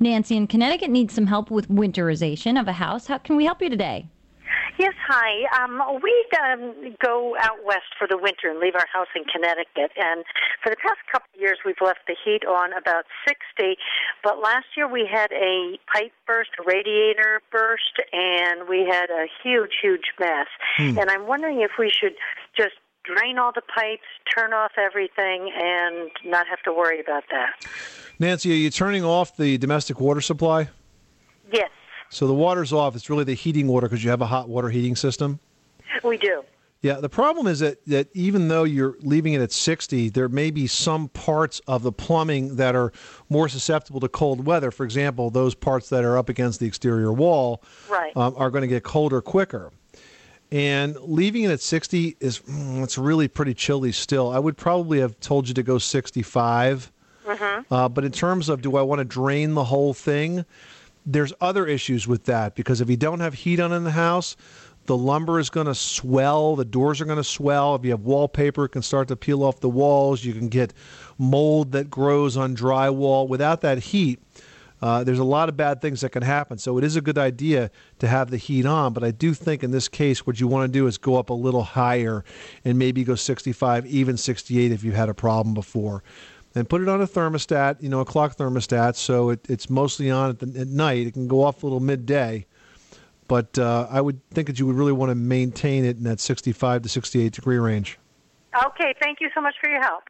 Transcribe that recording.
Nancy in Connecticut needs some help with winterization of a house. How can we help you today? Yes, hi. Um, we um, go out west for the winter and leave our house in Connecticut. And for the past couple of years, we've left the heat on about 60. But last year we had a pipe burst, a radiator burst, and we had a huge, huge mess. Hmm. And I'm wondering if we should just drain all the pipes, turn off everything, and not have to worry about that. Nancy, are you turning off the domestic water supply? Yes. So the water's off. It's really the heating water because you have a hot water heating system. We do. Yeah, the problem is that, that even though you're leaving it at 60, there may be some parts of the plumbing that are more susceptible to cold weather. For example, those parts that are up against the exterior wall right. um, are going to get colder quicker. And leaving it at 60 is mm, it's really pretty chilly still. I would probably have told you to go 65. Mm-hmm. Uh, but in terms of do I want to drain the whole thing, there's other issues with that because if you don't have heat on in the house, the lumber is going to swell, the doors are going to swell. If you have wallpaper, it can start to peel off the walls. You can get mold that grows on drywall. Without that heat, uh, there's a lot of bad things that can happen. So it is a good idea to have the heat on, but I do think in this case, what you want to do is go up a little higher and maybe go 65, even 68 if you had a problem before and put it on a thermostat, you know, a clock thermostat, so it, it's mostly on at, the, at night. It can go off a little midday, but uh, I would think that you would really want to maintain it in that 65 to 68 degree range. Okay, thank you so much for your help.